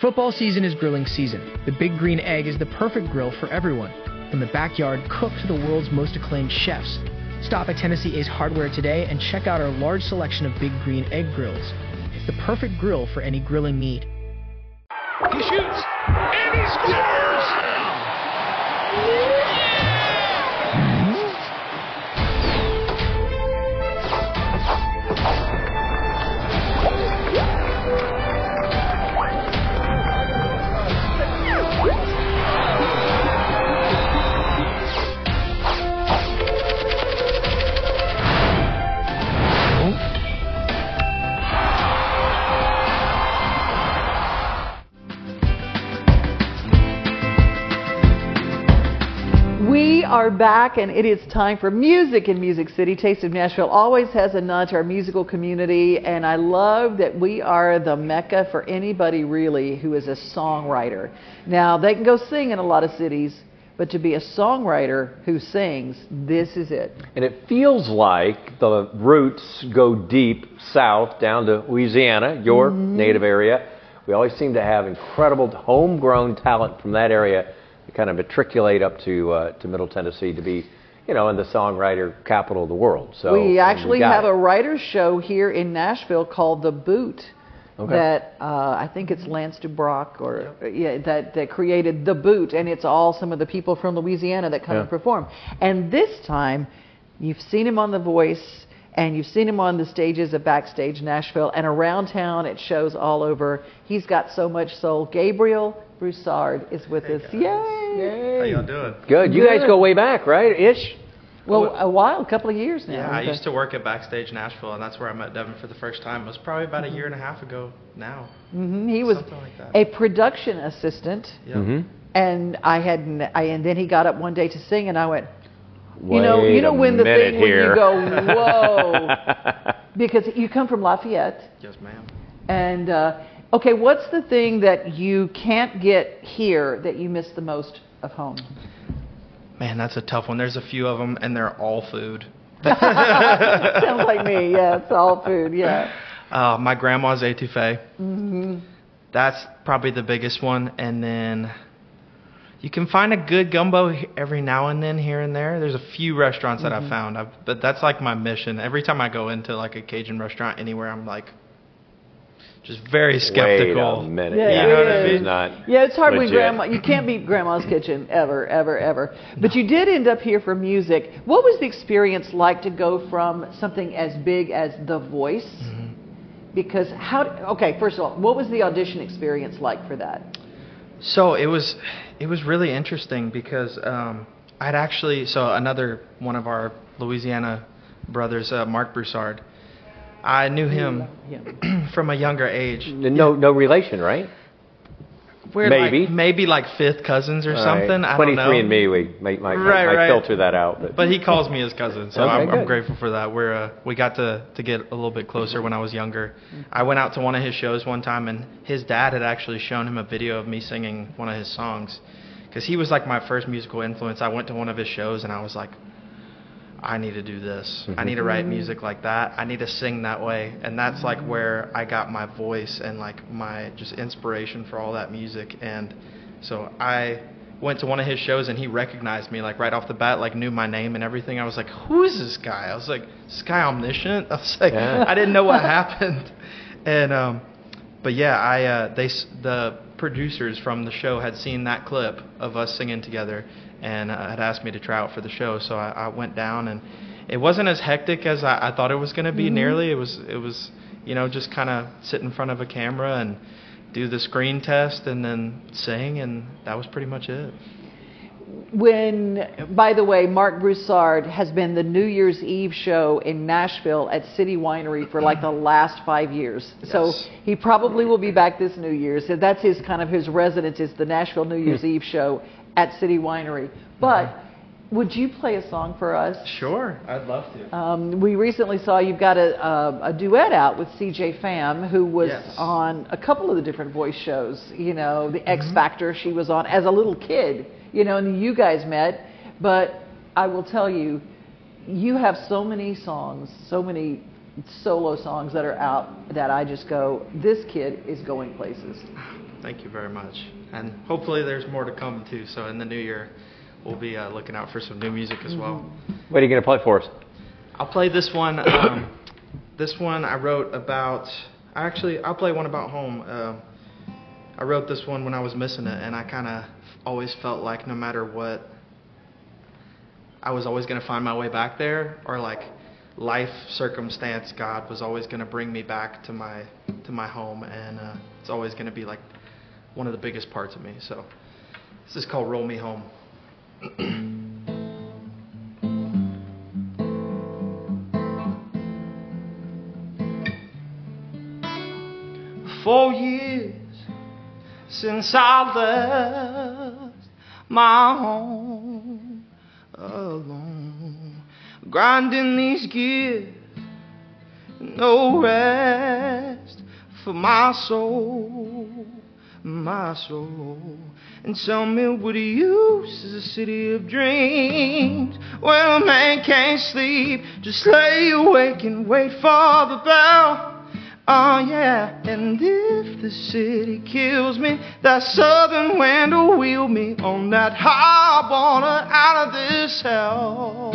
Football season is grilling season. The Big Green Egg is the perfect grill for everyone, from the backyard cook to the world's most acclaimed chefs. Stop at Tennessee Ace Hardware today and check out our large selection of Big Green Egg grills. It's the perfect grill for any grilling need.
He shoots, and he scores!
Are back, and it is time for music in Music City. Taste of Nashville always has a nod to our musical community, and I love that we are the mecca for anybody really who is a songwriter. Now, they can go sing in a lot of cities, but to be a songwriter who sings, this is it.
And it feels like the roots go deep south down to Louisiana, your mm-hmm. native area. We always seem to have incredible homegrown talent from that area kind of matriculate up to uh, to Middle Tennessee to be, you know, in the songwriter capital of the world. So
we actually have
it.
a writer's show here in Nashville called The Boot.
Okay.
That uh, I think it's Lance Dubrock or yeah that that created The Boot, and it's all some of the people from Louisiana that come
Yeah.
and perform. And this time, You've seen him on The Voice, and you've seen him on the stages at Backstage Nashville and around town at shows all over. He's got so much soul. Gabriel Broussard is with us. Yay!
How y'all doing?
Good. You guys go way back, right? Ish.
Well, a while, a couple of years now.
Yeah, I used to work at Backstage Nashville, and that's where I met Devin for the first time. It was probably about a year and a half ago now.
Mm-hmm. He was
like that.
a production assistant,
Yeah.
Mm-hmm.
and I had, n- I, and then he got up one day to sing, and I went, you know, you know when the
minute
thing when you go, whoa, because you come from Lafayette,
Yes, ma'am.
and uh, okay, what's the thing that you can't get here that you miss the most of home?
Man, that's a tough one. There's a few of them, and they're all food.
Sounds like me. Yeah, it's all food. Yeah.
Uh, my grandma's etouffee.
Mm-hmm.
That's probably the biggest one, and then you can find a good gumbo every now and then here and there. There's a few restaurants that
Mhm.
I've found, I've, but that's like my mission. Every time I go into like a Cajun restaurant anywhere, I'm like just very skeptical.
Wait a minute.
Yeah,
You
Yeah,
know what
it
I
this
is.
is not.
Yeah, it's hard when grandma. You can't beat grandma's kitchen ever, ever, ever. But you did end up here for music. What was the experience like to go from something as big as The Voice?
Mm-hmm.
Because how? Okay, first of all, what was the audition experience like for that?
So it was it was really interesting because um, I'd actually so another one of our Louisiana brothers, uh, Marc Broussard. I knew him
Yeah.
from a younger age.
No, no relation, right?
We're
Maybe.
like, maybe like fifth cousins or
All right.
something. I don't know.
23 and me, we might, might,
Right,
might
right.
filter that out. But,
But he calls me his cousin, so
Okay,
I'm, I'm grateful for that. We're uh, we got to to get a little bit closer when I was younger. I went out to one of his shows one time, and his dad had actually shown him a video of me singing one of his songs, because he was like my first musical influence. I went to one of his shows, and I was like, I need to do this. I need to write music like that. I need to sing that way, and that's like where I got my voice and like my just inspiration for all that music. And so I went to one of his shows and he recognized me like right off the bat, like knew my name and everything. I was like, "Who is this guy?" I was like, "This guy omniscient." I was like,
Yeah.
I didn't know what happened, and um, but yeah, I uh, they the producers from the show had seen that clip of us singing together and uh, had asked me to try out for the show. So I, I went down and it wasn't as hectic as I, I thought it was going to be.
Mhm.
Nearly, it was it was you know just kind of sit in front of a camera and do the screen test and then sing and that was pretty much it.
When, by the way, Marc Broussard has been the New Year's Eve show in Nashville at City Winery for like the last five years.
Yes.
So he probably will be back this New Year's. So that's his kind of his residence is the Nashville New Year's Eve show at City Winery. But would you play a song for us?
Sure, I'd love to.
Um, we recently saw you've got a, a, a duet out with CJ Pham, who was
Yes.
on a couple of the different voice shows. You know, the
Mm-hmm.
X Factor she was on as a little kid. You know, and you guys met. But I will tell you, you have so many songs, so many solo songs that are out that I just go, this kid is going places.
Thank you very much. And hopefully there's more to come too. So in the new year, we'll be uh, looking out for some new music as well.
what are you going to play for us?
I'll play this one. Um, this one I wrote about. Actually, I'll play one about home. Uh, I wrote this one when I was missing it, and I kind of always felt like no matter what, I was always going to find my way back there, or like life circumstance, God was always going to bring me back to my to my home, and uh, it's always going to be like one of the biggest parts of me. So this is called "Roll Me Home." Four years since I left my home alone, grinding these gears, no rest for my soul, my soul. And tell me what use is a city of dreams where a man can't sleep? Just lay awake and wait for the bell. Oh yeah, and if the city kills me, that southern wind will wheel me on that high water out of this hell.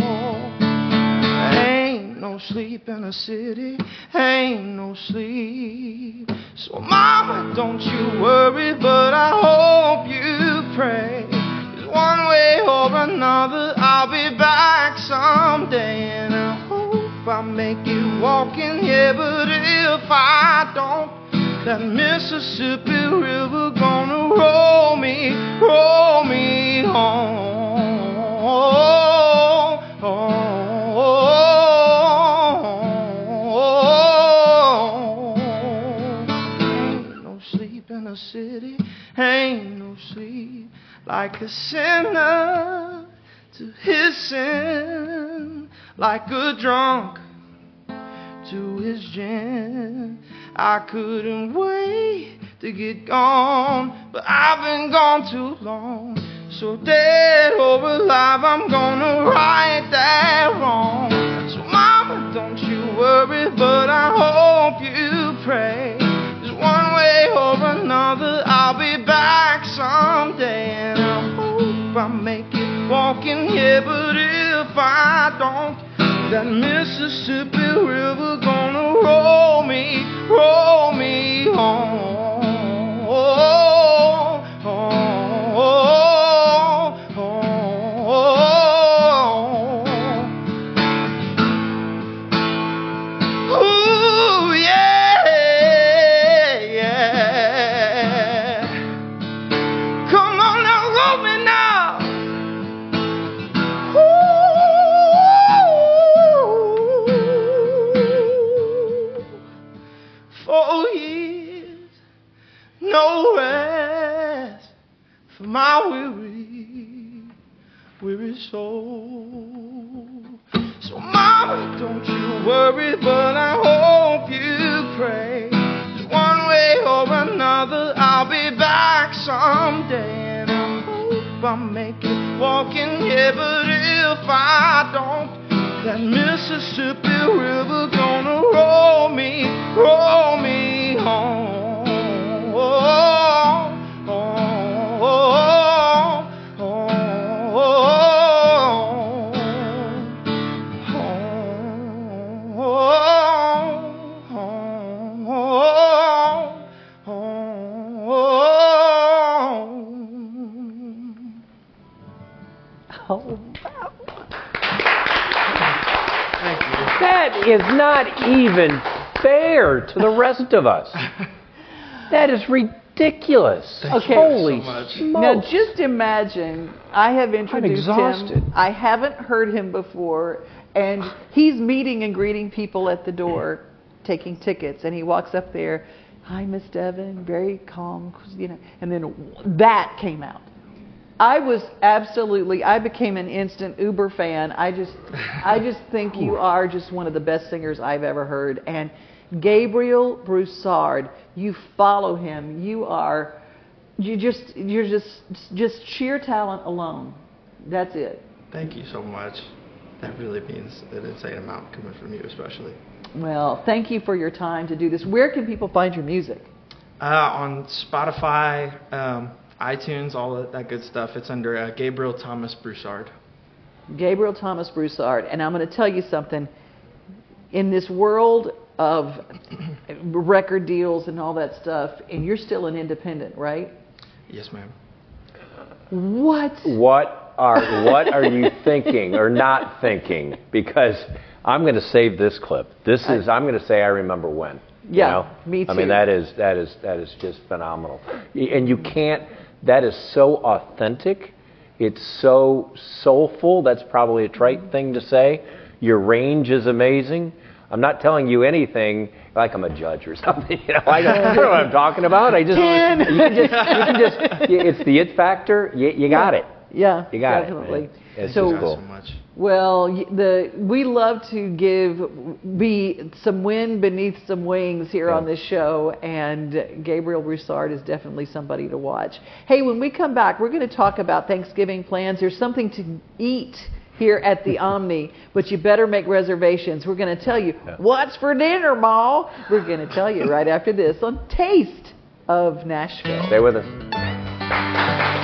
Ain't no sleep in a city, ain't no sleep. So mama, don't you worry, but I hope you pray. 'Cause one way or another, I'll be back someday.
and I hope I make it walking here. But if I don't, that Mississippi River gonna roll me, roll me home. Oh, oh. City, ain't no sleep like a sinner to his sin, like a drunk to his gin. I couldn't wait to get gone, but I've been gone too long. So dead or alive, I'm gonna right that wrong. So mama, don't you worry, but I hope you pray. One way or another, I'll be back someday, and I hope I make it walking here. But if I don't, that Mississippi River gonna roll me, roll me home.
Even fair to the rest of us. That is ridiculous.
Okay.
Holy
Now
smokes.
just imagine I have introduced
exhausted.
him. I haven't heard him before, and he's meeting and greeting people at the door, taking tickets, and he walks up there, "Hi, Miss Devin," very calm, you know, and then that came out. I was absolutely. I became an instant Uber fan. I just, I just think you are just one of the best singers I've ever heard. And Gabriel Broussard, you follow him. You are, you just, you're just, just sheer talent alone. That's it.
Thank you so much. That really means an insane amount coming from you, especially.
Well, thank you for your time to do this. Where can people find your music?
Uh, on Spotify, um, iTunes, all that, that good stuff. It's under uh, Gabriel Thomas Broussard.
Gabriel Thomas Broussard. And I'm going to tell you something. In this world of record deals and all that stuff, and you're still an independent, right?
Yes, ma'am.
What?
What are what are you thinking or not thinking? Because I'm going to save this clip. This is I'm going to say I remember when. you
Yeah,
know?
me too.
I mean that is that is that is just phenomenal. And you can't. That is so authentic. It's so soulful. That's probably a trite mm-hmm. thing to say. Your range is amazing. I'm not telling you anything like I'm a judge or something. You know, I don't, I don't know what I'm talking about. I just
Ten.
you can just you can just it's the it factor. You, you got it.
Yeah,
You got
definitely.
it. man. It's
So-
cool.
so much.
Well, the we love to give be some wind beneath some wings here on this show, and Gabriel Broussard is definitely somebody to watch. Hey, when we come back, we're going to talk about Thanksgiving plans. There's something to eat here at the Omni, but you better make reservations. We're going to tell you what's for dinner, Ma. We're going to tell you right after this on Taste of Nashville.
Stay with us.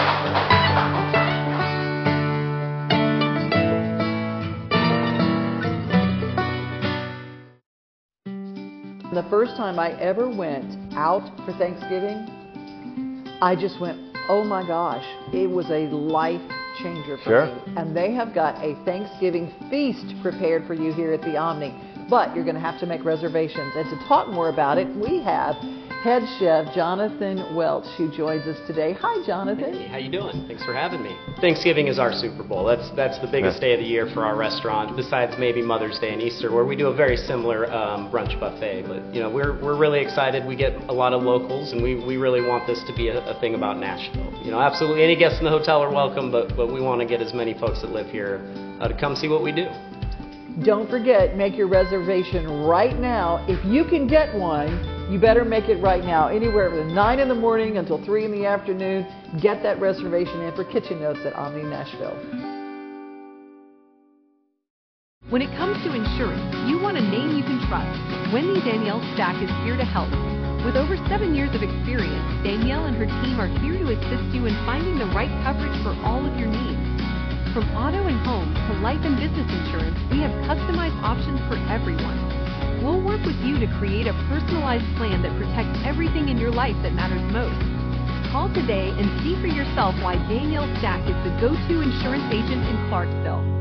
The first time I ever went out for Thanksgiving, I just went, oh my gosh, it was a life changer for
Sure.
me. And they have got a Thanksgiving feast prepared for you here at the Omni. But you're going to have to make reservations. And to talk more about it, we have head chef Jonathan Welch who joins us today. Hi, Jonathan.
Hey, how you doing? Thanks for having me. Thanksgiving is our Super Bowl. That's that's the biggest
Yeah.
day of the year for our restaurant, besides maybe Mother's Day and Easter, where we do a very similar um, brunch buffet. But you know, we're we're really excited. We get a lot of locals, and we, we really want this to be a, a thing about Nashville. You know, absolutely any guests in the hotel are welcome, but but we want to get as many folks that live here uh, to come see what we do.
Don't forget, make your reservation right now. If you can get one, you better make it right now. Anywhere from 9 in the morning until 3 in the afternoon, get that reservation in for Kitchen Notes at Omni Nashville.
When it comes to insurance, you want a name you can trust. Wendy Danielle Stack is here to help. With over seven years of experience, Danielle and her team are here to assist you in finding the right coverage for all of your needs. From auto and home to life and business insurance, we have customized options for everyone. We'll work with you to create a personalized plan that protects everything in your life that matters most. Call today and see for yourself why Danielle Stack is the go-to insurance agent in Clarksville.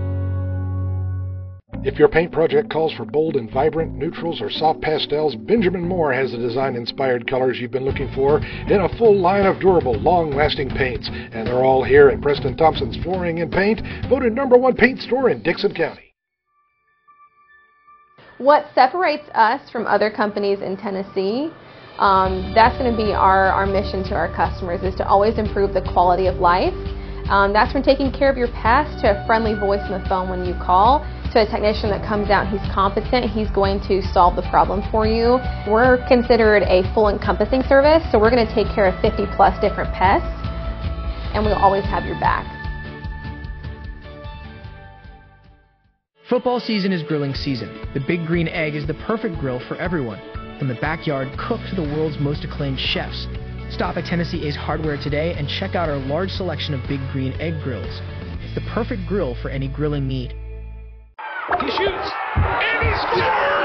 If your paint project calls for bold and vibrant neutrals or soft pastels, Benjamin Moore has the design inspired colors you've been looking for in a full line of durable, long lasting paints. And they're all here at Preston Thompson's Flooring and Paint, voted number one paint store in Dickson County.
What separates us from other companies in Tennessee, um, that's going to be our, our mission to our customers is to always improve the quality of life. Um, that's from taking care of your past to a friendly voice on the phone when you call to a technician that comes out, he's competent, he's going to solve the problem for you. We're considered a full encompassing service, so we're going to take care of 50 plus different pests, and we'll always have your back.
Football season is grilling season. The Big Green Egg is the perfect grill for everyone, from the backyard cook to the world's most acclaimed chefs. Stop at Tennessee Ace Hardware today and check out our large selection of Big Green Egg grills. It's the perfect grill for any grilling need.
He shoots and he scores!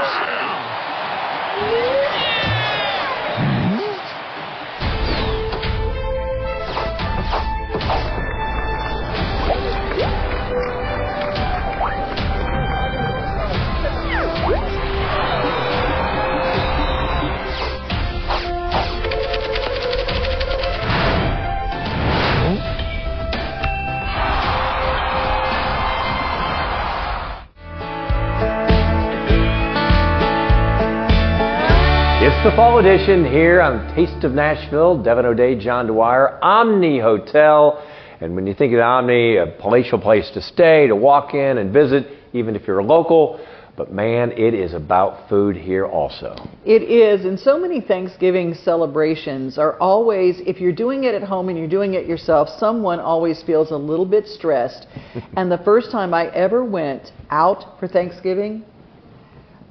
The fall edition here on Taste of Nashville. Devin O'Day, John Dwyer, Omni Hotel. And when you think of Omni, a palatial place to stay, to walk in and visit, even if you're a local. But man, it is about food here also.
It is, and so many Thanksgiving celebrations are always, if you're doing it at home and you're doing it yourself, someone always feels a little bit stressed. and the first time I ever went out for Thanksgiving,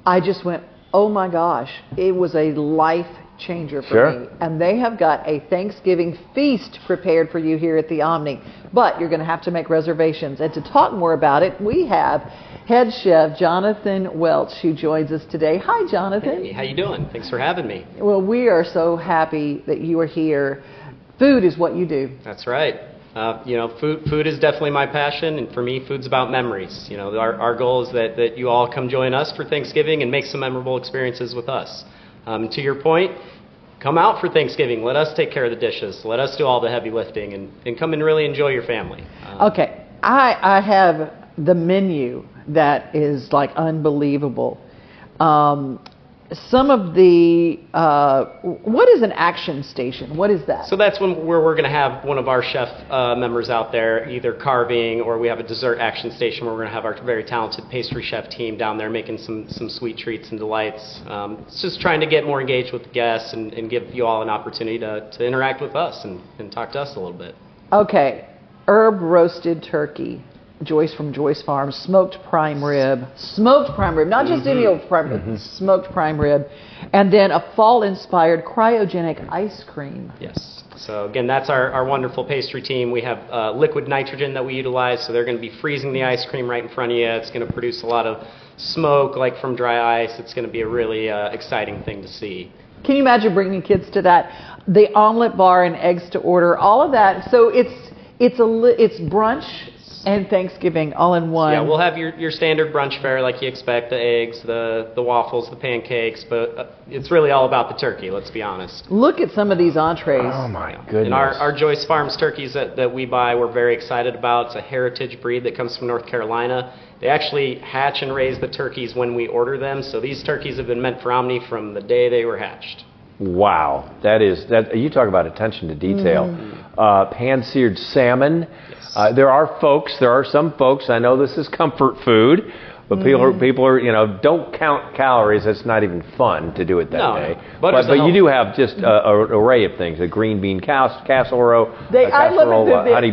I just went, oh my gosh, it was a life changer for
Sure.
me. And they have got a Thanksgiving feast prepared for you here at the Omni. But you're going to have to make reservations. And to talk more about it, we have head chef Jonathan Welch who joins us today. Hi, Jonathan.
Hey, how you doing? Thanks for having me.
Well, we are so happy that you are here. Food is what you do.
That's right. Uh, you know, food, food is definitely my passion, and for me, food's about memories. You know, our, our goal is that, that you all come join us for Thanksgiving and make some memorable experiences with us. Um, to your point, come out for Thanksgiving. Let us take care of the dishes. Let us do all the heavy lifting, and, and come and really enjoy your family. Uh,
Okay, I, I have the menu that is like unbelievable. Um, some of the, uh, what is an action station? What is that?
So that's when where we're going to have one of our chef uh, members out there, either carving or we have a dessert action station where we're going to have our very talented pastry chef team down there making some some sweet treats and delights. Um, it's just trying to get more engaged with the guests and, and give you all an opportunity to, to interact with us and, and talk to us a little bit.
Okay, herb roasted turkey. Joyce from Joyce Farms, smoked prime rib, smoked prime rib, not just any old prime rib, smoked prime rib, and then a fall-inspired cryogenic ice cream.
Yes. So again, that's our, our wonderful pastry team. We have uh, liquid nitrogen that we utilize, so they're going to be freezing the ice cream right in front of you. It's going to produce a lot of smoke, like from dry ice. It's going to be a really uh, exciting thing to see.
Can you imagine bringing kids to that? The omelet bar and eggs to order, all of that. So it's It's a li- it's brunch and Thanksgiving all in one.
Yeah, we'll have your, your standard brunch fare like you expect the eggs, the, the waffles, the pancakes, but uh, it's really all about the turkey, let's be honest.
Look at some of these entrees.
Oh my goodness.
And our, our Joyce Farms turkeys that, that we buy, we're very excited about. It's a heritage breed that comes from North Carolina. They actually hatch and raise the turkeys when we order them, so these turkeys have been meant for Omni from the day they were hatched.
Wow, that is that. You talk about attention to detail. Uh, pan-seared salmon. Uh, there are folks. There are some folks. I know this is comfort food, but people are people are you know don't count calories. It's not even fun to do it that
No,
day.
but
but but you do have just an array of things: a green bean cas- casserole,
They,
a
I love
casserole,
it.
uh,
They're,
honey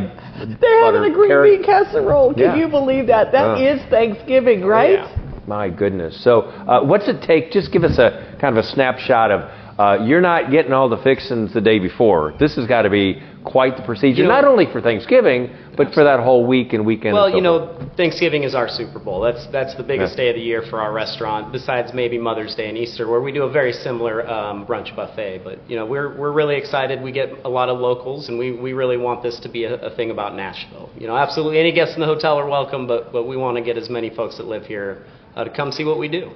they're
butter,
having a green
carrot.
bean casserole. Can
Yeah.
you believe that? That
Yeah.
is Thanksgiving, right?
yeah.
My goodness. So, uh, what's it take? Just give us a kind of a snapshot of. Uh, you're not getting all the fixings the day before. This has got to be quite the procedure,
You know-
not only for Thanksgiving, but for that whole week and weekend.
Well,
and so
you
forth.
know, Thanksgiving is our Super Bowl. That's that's the biggest
Yeah.
day of the year for our restaurant, besides maybe Mother's Day and Easter, where we do a very similar um, brunch buffet. But you know, we're we're really excited. We get a lot of locals, and we, we really want this to be a, a thing about Nashville. You know, absolutely any guests in the hotel are welcome, but but we want to get as many folks that live here uh, to come see what we do.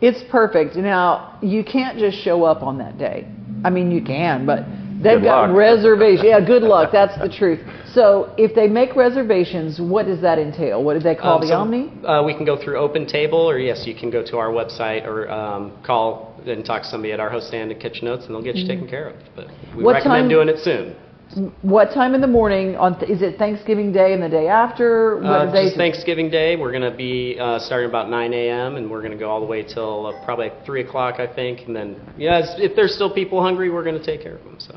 It's perfect. Now, you can't just show up on that day. I mean, you can, but they've
Good
got
luck.
reservations. Yeah, good luck. That's the truth. So, if they make reservations, what does that entail? What do they call
Um,
the
so,
Omni?
Uh, we can go through Open Table, or yes, you can go to our website or um, call and talk to somebody at our host stand at Kitchen Notes, and they'll get you taken care of. But we
Mm-hmm. What
recommend
time-
doing it soon.
What time in the morning? On th- is it Thanksgiving Day and the day after? What
Uh,
day
just? Thanksgiving Day, we're going to be uh, starting about 9 a.m. and we're going to go all the way till uh, probably 3 o'clock, I think. And then, yeah, it's- if there's still people hungry, we're going to take care of them. So.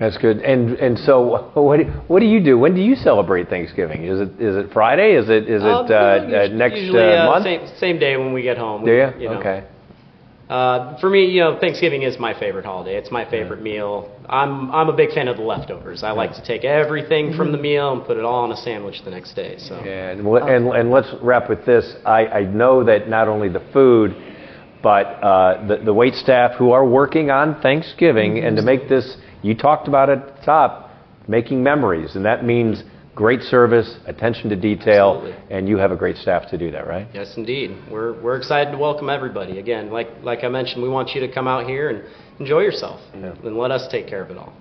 That's good. And and so, what do, what do you do? When do you celebrate Thanksgiving? Is it is it Friday? Is it is it
Um,
uh, uh,
usually-
next
usually,
uh,
uh,
month?
Same, same day when we get home.
Do
We-
you?
you know.
Okay.
Uh, for me, you know, Thanksgiving is my favorite holiday. It's my favorite meal. I'm I'm a big fan of the leftovers. I like to take everything from the meal and put it all on a sandwich the next day. So.
And, and, and let's wrap with this. I, I know that not only the food, but uh, the, the wait staff who are working on Thanksgiving and to make this, you talked about it at the top, making memories. And that means great service, attention to detail,
Absolutely.
and you have a great staff to do that, right?
Yes, indeed. We're we're excited to welcome everybody. Again, like like I mentioned, we want you to come out here and enjoy yourself, and let us take care of it all.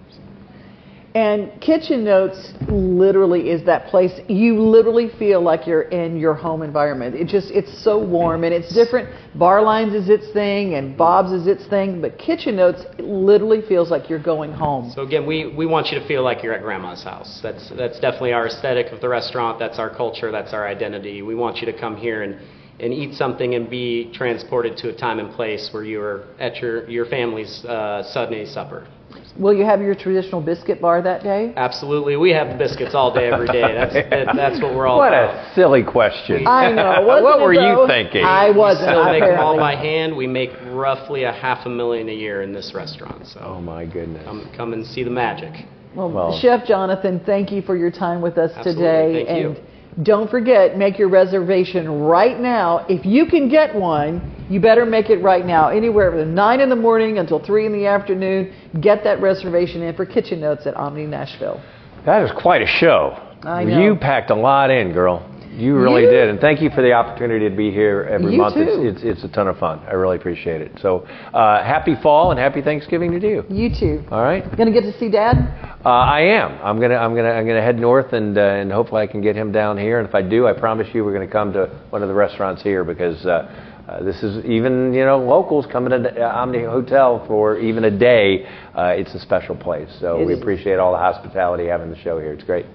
And Kitchen Notes literally is that place you literally feel like you're in your home environment. It just it's so warm and it's different. Barlines is its thing and Bob's is its thing, but Kitchen Notes literally feels like you're going home.
So again, we, we want you to feel like you're at grandma's house. That's that's definitely our aesthetic of the restaurant. That's our culture. That's our identity. We want you to come here and, and eat something and be transported to a time and place where you are at your your family's uh, Sunday supper.
Will you have your traditional biscuit bar that day?
Absolutely, we have biscuits all day, every day. That's that, that's what we're all
What
about.
a silly question.
I know.
what
wasn't
were you thinking?
I wasn't.
We Still make them all
apparently.
by hand. We make roughly a half a million a year in this restaurant. So
Oh my goodness.
come come and see the magic.
Well,
Well-
Chef Jonathan, thank you for your time with us
Absolutely.
today.
Thank you.
Don't forget, make your reservation right now. If you can get one, you better make it right now. Anywhere from 9 in the morning until 3 in the afternoon, get that reservation in for Kitchen Notes at Omni Nashville.
That is quite a show.
I know.
You packed a lot in, girl. You really
You-
did, and thank you for the opportunity to be here every
You
month. It's, it's it's a ton of fun. I really appreciate it. So, uh, happy fall and happy Thanksgiving to you.
You too.
All right.
Gonna get to see Dad?
Uh, I am. I'm gonna I'm gonna I'm gonna head north and uh, and hopefully I can get him down here. And if I do, I promise you we're gonna come to one of the restaurants here because. Uh, uh, this is even, you know, locals coming to uh, Omni Hotel for even a day. Uh, it's a special place. So
It
we appreciate all the hospitality having the show here. It's great.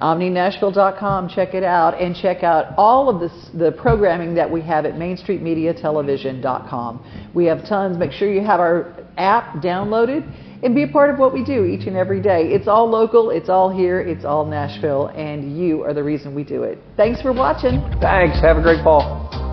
OmniNashville.com. Check it out, and check out all of this, the programming that we have at MainStreetMediaTelevision.com. We have tons. Make sure you have our app downloaded and be a part of what we do each and every day. It's all local. It's all here. It's all Nashville, and you are the reason we do it. Thanks for watching.
Thanks. Have a great fall.